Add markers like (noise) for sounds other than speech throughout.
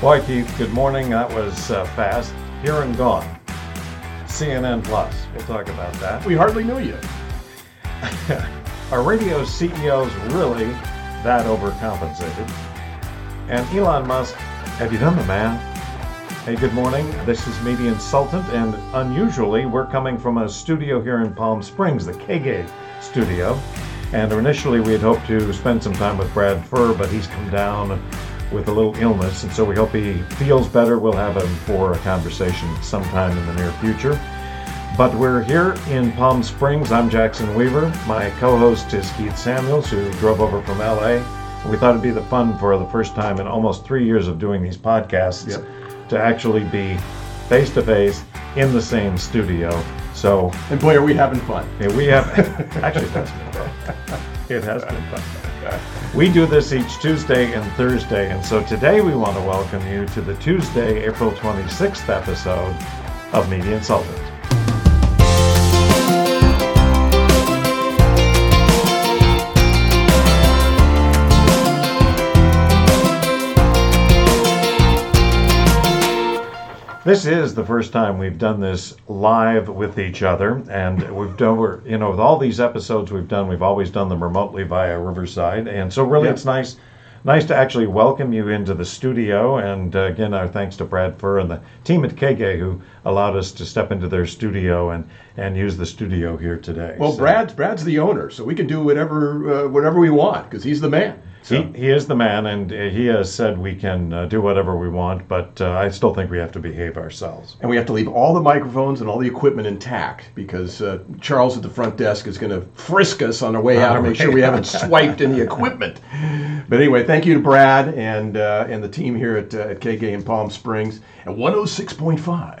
Boy, Keith, good morning. That was uh, fast. Here and gone. CNN Plus. We'll talk about that. We hardly knew you. (laughs) Are radio CEOs really that overcompensated? And Elon Musk, have you done the math? Hey, good morning. This is Media Insultant, and unusually, we're coming from a studio here in Palm Springs, the KGay studio. And initially, we had hoped to spend some time with Brad Fuhr, but he's come down with a little illness, and so we hope he feels better. We'll have him for a conversation sometime in the near future. But we're here in Palm Springs. I'm Jackson Weaver. My co host is Keith Samuels, who drove over from LA. And we thought it'd be the fun for the first time in almost three years of doing these podcasts Yep. to actually be face to face in the same studio. So And boy, are we having fun. yeah, we have actually that's been fun. It has been fun. (laughs) We do this each Tuesday and Thursday, and so today we want to welcome you to the Tuesday, April 26th episode of Media Insultant. This is the first time we've done this live with each other, and we've done, we're, you know, with all these episodes we've done, we've always done them remotely via Riverside, and so really Yeah. it's nice, nice to actually welcome you into the studio. And uh, again, our thanks to Brad Fuhr and the team at KGay who allowed us to step into their studio and and use the studio here today. Well, So- Brad's Brad's the owner, so we can do whatever uh, whatever we want because he's the man. So He, he is the man, and uh, he has said we can uh, do whatever we want, but uh, I still think we have to behave ourselves. and we have to leave all the microphones and all the equipment intact because uh, Charles at the front desk is going to frisk us on our way out and make sure we (laughs) haven't swiped any equipment. But anyway, thank you to Brad and uh, and the team here at uh, at KG in Palm Springs at 106.5.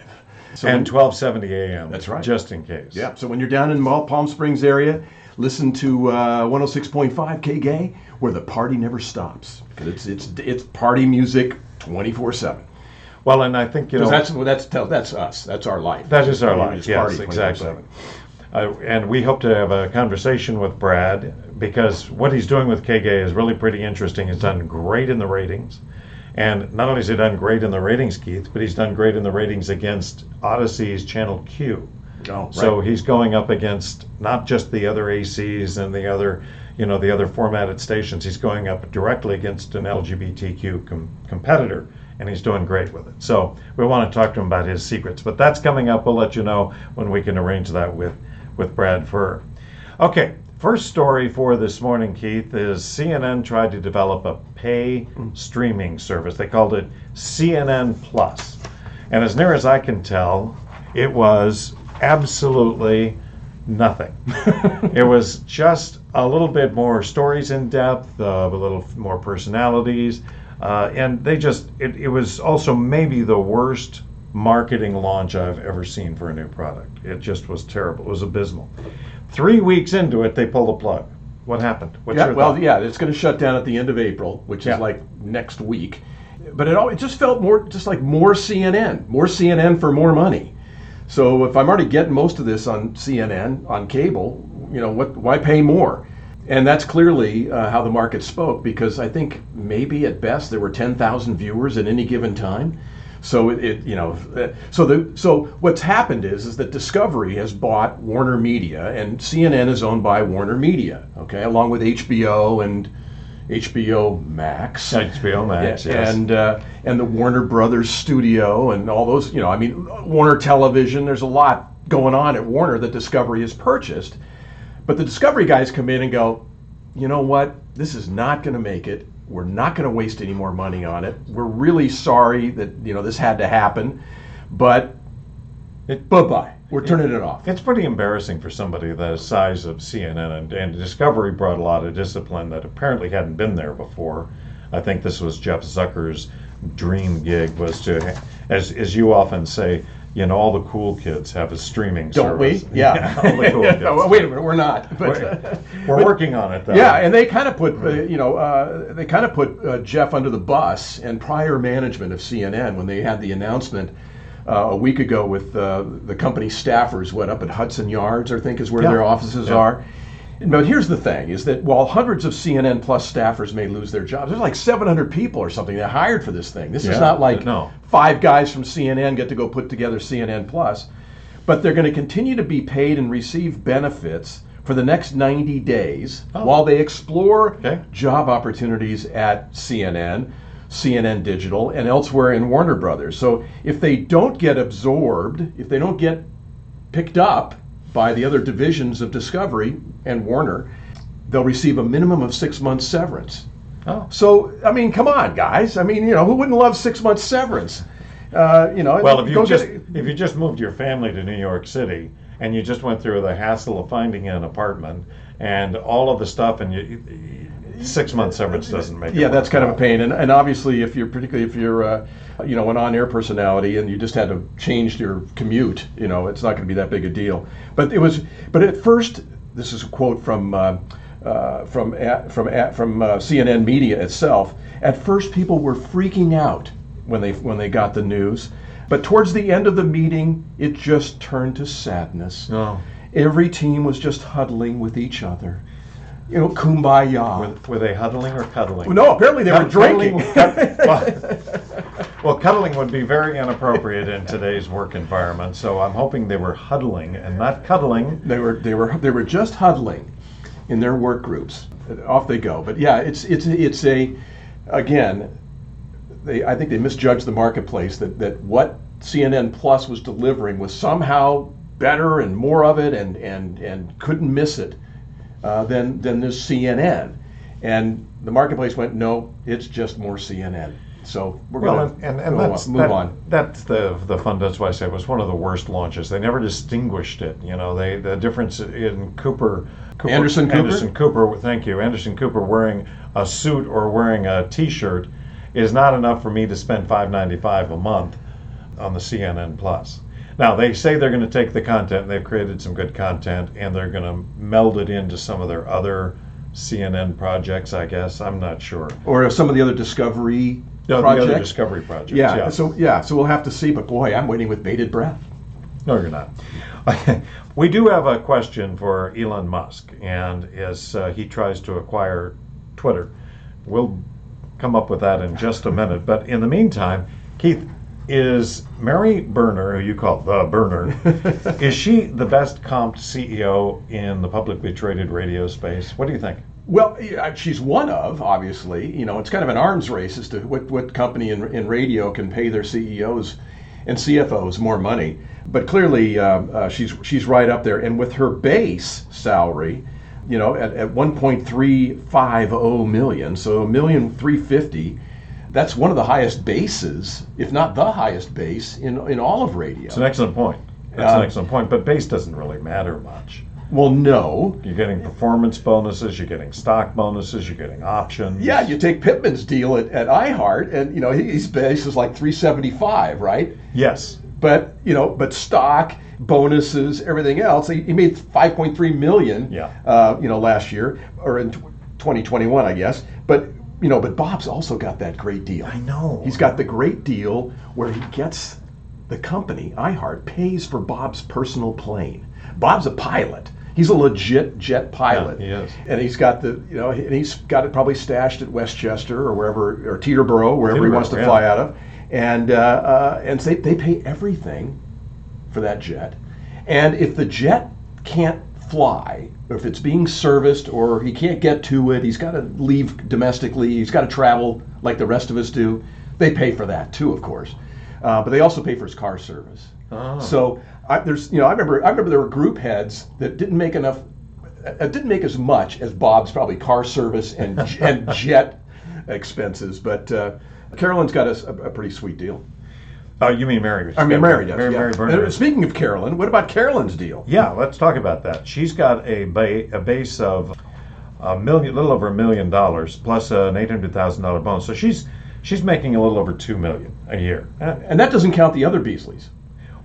So And 1270 a.m. That's right. Just in case. Yeah. So when you're down in Palm Springs area, listen to uh, 106.5 K Gay, where the party never stops because it's it's it's party music 24/7. Well, and I think you know that's that's that's us. That's our life. That is our life. Yes, party exactly. Uh, and we hope to have a conversation with Brad because what he's doing with KGay is really pretty interesting. He's done great in the ratings. And not only has he done great in the ratings, Keith, but he's done great in the ratings against Audacy's Channel Q. Oh, right. So he's going up against not just the other ACs and the other, you know, the other formatted stations. He's going up directly against an LGBTQ com- competitor, and he's doing great with it. So we want to talk to him about his secrets. But that's coming up. We'll let you know when we can arrange that with with Brad Fuhr. Okay. First story for this morning, Keith, is CNN tried to develop a pay streaming service. They called it CNN Plus. And as near as I can tell, it was absolutely nothing. (laughs) it was just a little bit more stories in depth, uh, a little more personalities, uh, and they just, it, it was also maybe the worst marketing launch I've ever seen for a new product. It just was terrible. It was abysmal. Three weeks into it, they pulled the plug. What happened? What's Yeah, your well, thought? yeah, it's going to shut down at the end of April, which Yeah. is like next week. But it all it just felt more just like more CNN, more CNN for more money. So if I'm already getting most of this on CNN on cable, you know, what why pay more? And that's clearly uh, how the market spoke because I think maybe at best there were 10,000 viewers at any given time. So it, it you know, so the so what's happened is is that Discovery has bought Warner Media and CNN is owned by Warner Media, okay, along with HBO and HBO Max. HBO Max, Yeah, yes. and uh, and the Warner Brothers studio and all those, you know, I mean, Warner Television. There's a lot going on at Warner that Discovery has purchased, but the Discovery guys come in and go, you know what? This is not going to make it. We're not going to waste any more money on it. We're really sorry that you know this had to happen, but It- bye bye. We're turning it off. It's pretty embarrassing for somebody the size of CNN, and, and Discovery brought a lot of discipline that apparently hadn't been there before. I think this was Jeff Zucker's dream gig was to, as as you often say, you know, all the cool kids have a streaming Don't we? service. Yeah. (laughs) all the cool (laughs) kids. well, wait a minute. We're not. But, We're, we're working on it though. Yeah, and they kind of put, uh, you know, uh, they kind of put uh, Jeff under the bus and prior management of CNN when they had the announcement uh, a week ago with uh, the company staffers, what up at Hudson Yards, I think is where Yeah. their offices are. But here's the thing: is that while hundreds of CNN Plus staffers may lose their jobs, there's like 700 people or something that hired for this thing. This Yeah, is not like no. five guys from CNN get to go put together CNN Plus, but they're going to continue to be paid and receive benefits for the next 90 days Oh. while they explore Okay. job opportunities at CNN, CNN Digital, and elsewhere in Warner Brothers. So if they don't get absorbed, if they don't get picked up by the other divisions of Discovery and Warner, they'll receive a minimum of six months severance. Oh. So, I mean, come on, guys. I mean, you know, who wouldn't love six months severance? Uh, you know, Well, if you just if you just moved your family to New York City and you just went through the hassle of finding an apartment and all of the stuff, and you six months severance doesn't make it yeah, that's kind of a pain. And, and obviously, if you're particularly if you're uh, you know an on-air personality and you just had to change your commute, you know, it's not going to be that big a deal. But it was. But at first, this is a quote from. Uh, uh, from at, from at, from uh, CNN media itself. At first, people were freaking out when they when they got the news, but towards the end of the meeting, it just turned to sadness. No. Every team was just huddling with each other, you know, kumbaya. Were, were they huddling or cuddling? no, apparently they were Cuddling- drinking. cud- (laughs) well, cuddling would be very inappropriate in today's work environment. So I'm hoping they were huddling and not cuddling. They were they were they were just huddling in their work groups. Off they go. But yeah, it's it's it's a again, they I think they misjudged the marketplace that that what CNN Plus was delivering was somehow better and more of it and and and couldn't miss it uh, than than this CNN. And the marketplace went, no, it's just more CNN. So we're Well, going and, and, to and that's, move that- on. That's the the fun. That's why I say it was one of the worst launches. They never distinguished it. You know, they the difference in Cooper, Cooper Anderson Cooper? Anderson Cooper. Thank you, Anderson Cooper wearing a suit or wearing a T-shirt is not enough for me to spend five ninety five a month on the CNN Plus. Now they say they're going to take the content. They've created some good content, and they're going to meld it into some of their other CNN projects. I guess I'm not sure. Or some of the other Discovery No, the other projects. Discovery projects. Yeah. So yeah, so we'll have to see. But boy, I'm waiting with bated breath. No, you're not. (laughs) we do have a question for Elon Musk, and as uh, he tries to acquire Twitter, we'll come up with that in just a minute. But in the meantime, Keith, is Mary Berner, who you call the Berner, (laughs) is she the best comped CEO in the publicly traded radio space? What do you think? Well, she's one of obviously. You know, it's kind of an arms race as to what what company in in radio can pay their CEOs and CFOs more money. But clearly, um, uh, she's she's right up there. And with her base salary, you know, at, at 1.350 million, so a million three fifty. That's one of the highest bases, if not the highest base in in all of radio. It's an excellent point. That's Uh, an excellent point. But base doesn't really matter much. Well, no, You're getting performance bonuses, you're getting stock bonuses, you're getting options. Yeah, you take Pittman's deal at, at iHeart, and you know he- his base is like 375, right? Yes. But you know, but stock, bonuses, everything else, he, he made 5.3 million. Yeah. Uh, you know, last year or in 2021, I guess. But you know, but Bob's also got that great deal. I know. He's got the great deal where he gets the company iHeart pays for Bob's personal plane. Bob's a pilot. He's a legit jet pilot. he is. And he's got the you know and he's got it probably stashed at Westchester or wherever or Teterboro wherever he wants to Teterboro, fly out of. And uh, uh, and they they pay everything for that jet. And if the jet can't fly, or if it's being serviced, or he can't get to it, he's got to leave domestically, he's got to travel like the rest of us do, they pay for that too, of course. Uh, but they also pay for his car service. Oh. So I, there's, you know, I remember, I remember there were group heads that didn't make enough, uh, didn't make as much as Bob's probably car service and (laughs) and jet expenses. But uh, Carolyn's got a, a pretty sweet deal. Oh, you mean Mary? I mean, Mary does. Mary, yeah. Mary Berner. Uh, Speaking of Carolyn, what about Carolyn's deal? Yeah, let's talk about that. She's got a, ba- a base of a million, little over a million dollars, plus an eight hundred thousand dollar bonus. So she's she's making a little over two million a year. And that doesn't count the other Beasleys.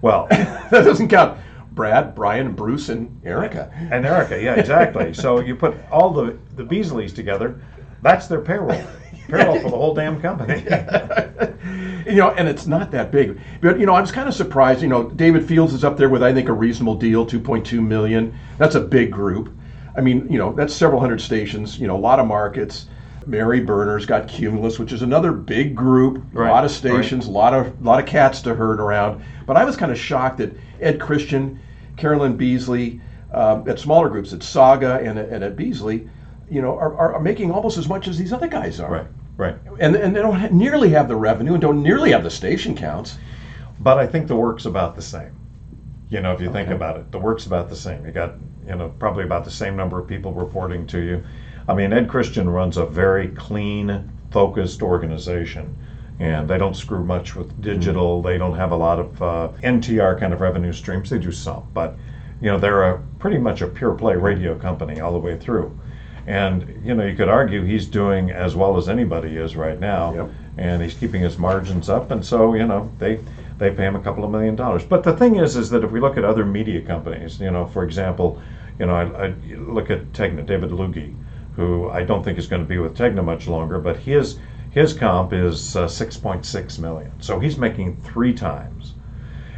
Well, (laughs) that doesn't count Brad, Brian, Bruce, and Erica. and Erica, yeah, exactly. (laughs) so you put all the the Beasleys together, that's their payroll, payroll for the whole damn company. (laughs) you know, and it's not that big. But you know, I was kind of surprised. You know, David Fields is up there with I think a reasonable deal, 2.2 million. That's a big group. I mean, you know, that's several hundred stations, you know, a lot of markets. Mary Berner's got Cumulus, which is another big group, Right, a lot of stations, a lot of lot of cats to herd around. But I was kind of shocked that Ed Christian, Carolyn Beasley, um, at smaller groups, at Saga and, at- and at Beasley, you know, are, are, are making almost as much as these other guys are. Right, right. And, and they don't nearly have the revenue and don't nearly have the station counts. But I think the work's about the same. You know, if you think about it, the work's about the same. You got, you know, probably about the same number of people reporting to you. I mean, Ed Christian runs a very clean, focused organization, and they don't screw much with digital. They don't have a lot of uh, NTR kind of revenue streams. They do some, but you know, they're a pretty much a pure play radio company all the way through. And you know, you could argue he's doing as well as anybody is right now Yep. and he's keeping his margins up, and so you know they they pay him a couple of million dollars. But the thing is, is that if we look at other media companies, you know, for example, you know, I, I look at Tegna, David Lougee, who I don't think is going to be with Tegna much longer, but his his comp is uh, 6.6 million, so he's making three times.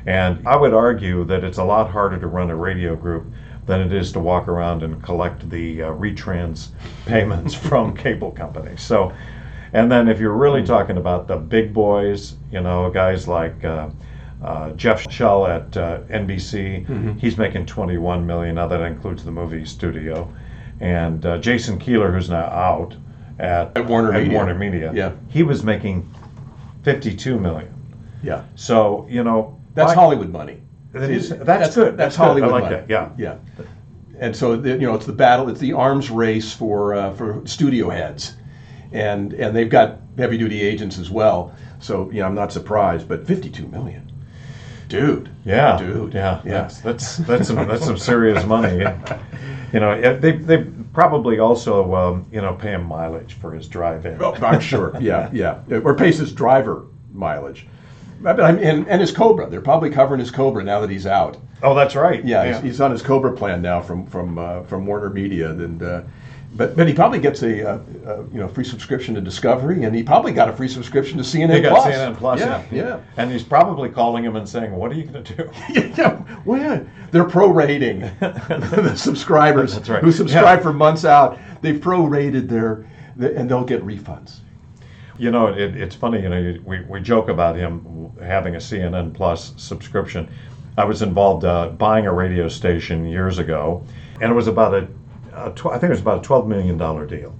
And I would argue that it's a lot harder to run a radio group than it is to walk around and collect the uh, retrans (laughs) payments from cable companies. So, and then if you're really talking about the big boys, you know, guys like uh, uh, Jeff Shell at uh, NBC, he's making 21 million. Now that includes the movie studio, and uh, Jason Kilar, who's now out at, At Warner Media. Warner Media, Yeah. he was making 52 million. Yeah. So you know, That's why- Hollywood money. That is- that's good. That's That's good. I Hollywood like money. that, yeah. Yeah. And so the, you know, it's the battle. It's the arms race for uh, for studio heads, and and they've got heavy duty agents as well. So yeah, I'm not surprised. But 52 million, dude. Yeah, Dude. yeah, Yeah. That's that's that's some that's some serious money. (laughs) You know, they they probably also um, you know pay him mileage for his drive in. Oh, I'm sure. Yeah, yeah. Or pays his driver mileage. But I mean, and, and his Cobra. They're probably covering his Cobra now that he's out. Oh, that's right. Yeah, He's, he's on his Cobra plan now from from uh, from Warner Media, and uh, but but he probably gets a, uh uh you know free subscription to Discovery, and he probably got a free subscription to CNN They got Plus. CNN Plus. Yeah, Yeah, yeah. And he's probably calling him and saying, "What are you going to do?" (laughs) yeah, well, yeah, they're prorating (laughs) the subscribers right. who subscribe Yeah. for months out. They've prorated their, the, and they'll get refunds. You know, it, it's funny. You know, we we joke about him having a CNN Plus subscription. I was involved uh, buying a radio station years ago, and it was about a, a I think it was about a twelve million dollar deal,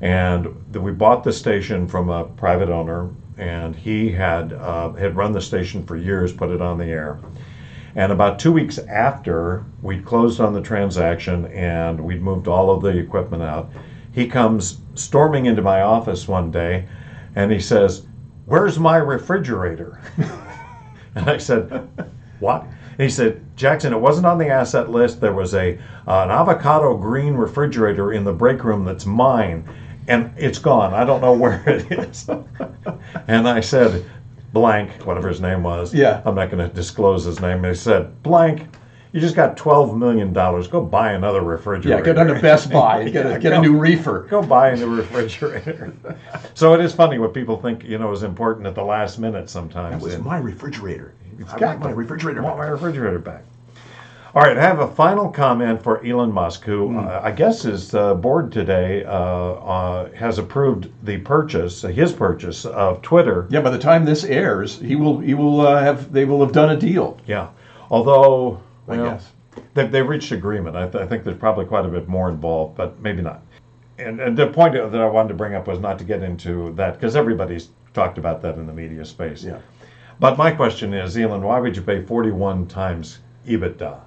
and the, we bought the station from a private owner, and he had uh, had run the station for years, put it on the air. And about two weeks after we'd closed on the transaction and we'd moved all of the equipment out, he comes storming into my office one day and he says, Where's my refrigerator? (laughs) and I said, What? And he said, Jackson, it wasn't on the asset list. There was a uh, an avocado green refrigerator in the break room that's mine, and it's gone. I don't know (laughs) where it is. (laughs) and I said, blank, whatever his name was. Yeah. I'm not going to disclose his name. And He said, blank. You just got twelve million dollars. Go buy another refrigerator. Yeah, get on to Best Buy (laughs) get, Yeah, a, get go- a new reefer. Go buy a new refrigerator. so it is funny what people think you know is important at the last minute sometimes. It was And- my refrigerator. I want my refrigerator. I want back. my refrigerator back. All right, I have a final comment for Elon Musk, who Hmm. uh, I guess his uh, board today uh, uh, has approved the purchase, his purchase of Twitter. Yeah, by the time this airs, he will he will uh, have they will have done a deal. Yeah, although I well, guess. they, they reached agreement. I, th- I think there's probably quite a bit more involved, but maybe not. And, and the point that I wanted to bring up was not to get into that because everybody's talked about that in the media space. Yeah. But my question is, Elon, why would you pay 41 times EBITDA?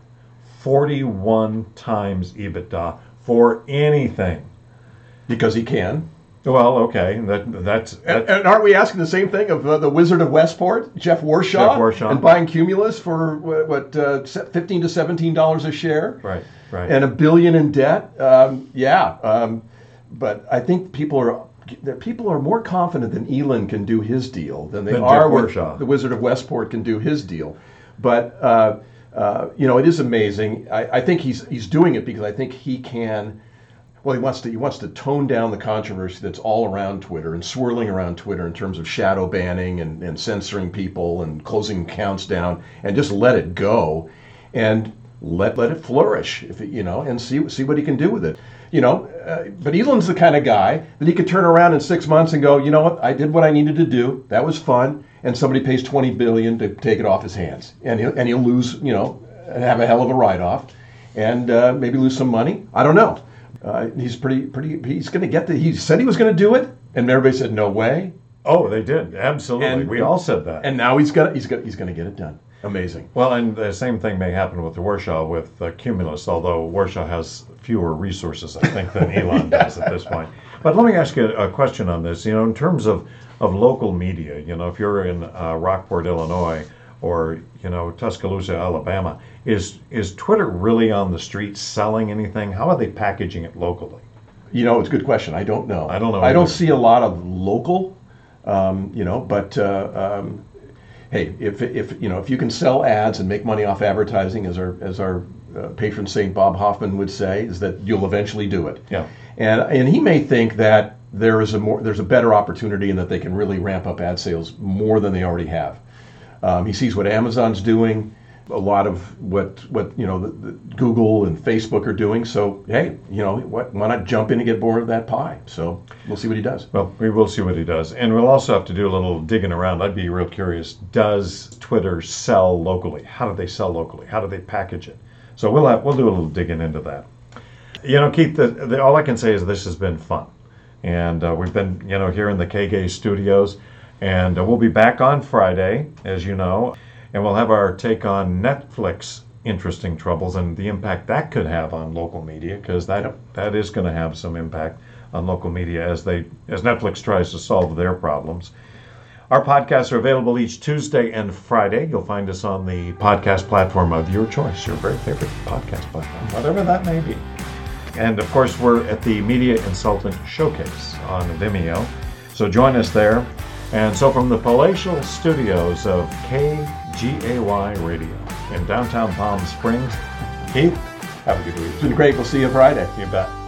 41 times EBITDA for anything. Because he can. Well, okay, that that's And, and aren't we asking the same thing of uh, the Wizard of Westport, Jeff Warshaw, Jeff Warshaw. and buying Cumulus for what, what uh, fifteen to seventeen dollars a share, right, right. and a billion in debt? Um, yeah, um, but I think people are that people are more confident than Elon can do his deal than they Than are with the Wizard of Westport can do his deal. But uh, uh, you know, it is amazing. I, I think he's he's doing it because I think he can. Well, he wants to he wants to tone down the controversy that's all around Twitter and swirling around Twitter in terms of shadow banning and, and censoring people and closing accounts down and just let it go. And let let it flourish, if it, you know, and see see what he can do with it. You know, uh, but Elon's the kind of guy that he could turn around in six months and go, you know what, I did what I needed to do. That was fun, and somebody pays twenty billion to take it off his hands, and he'll, and he'll lose, you know, and have a hell of a write off, and uh, maybe lose some money. I don't know. Uh, he's pretty pretty. He's going to get the. He said he was going to do it, and everybody said no way. Oh, they did absolutely. And- we all said that. And now he's got he's got he's going to get it done. Amazing. Well, and the same thing may happen with Warshaw with uh, Cumulus, although Warshaw has fewer resources, I think, than (laughs) Elon does at this point. But let me ask you a question on this. You know, in terms of, of local media, you know, if you're in uh, Rockford, Illinois, or you know Tuscaloosa, Alabama, is is Twitter really on the street selling anything? How are they packaging it locally? You know, it's a good question. I don't know. I don't know I don't see a lot of local, um, you know, but uh, um, hey, if, if you know if you can sell ads and make money off advertising, as our as our uh, patron saint Bob Hoffman would say, is that you'll eventually do it. Yeah. And and he may think that there is a more there's a better opportunity and that they can really ramp up ad sales more than they already have. Um, he sees what Amazon's doing, a lot of what what you know the, the Google and Facebook are doing. So hey, you know what? Why not jump in and get more of that pie? So we'll see what he does. Well, we will see what he does. And we'll also have to do a little digging around. I'd be real curious. Does Twitter sell locally? How do they sell locally? How do they package it? So we'll have, we'll do a little digging into that. You know, Keith, the, the, all I can say is this has been fun. And uh, we've been, you know, here in the KGay studios. And uh, we'll be back on Friday, as you know. And we'll have our take on Netflix interesting troubles and the impact that could have on local media, because that, that is going to have some impact on local media as they as Netflix tries to solve their problems. Our podcasts are available each Tuesday and Friday. You'll find us on the podcast platform of your choice, your very favorite podcast platform, whatever that may be. And of course, we're at the Media Consultant Showcase on Vimeo. So join us there. And so from the palatial studios of KGAY Radio in downtown Palm Springs, Keith, have a good week. It's been great. We'll see you Friday. You bet.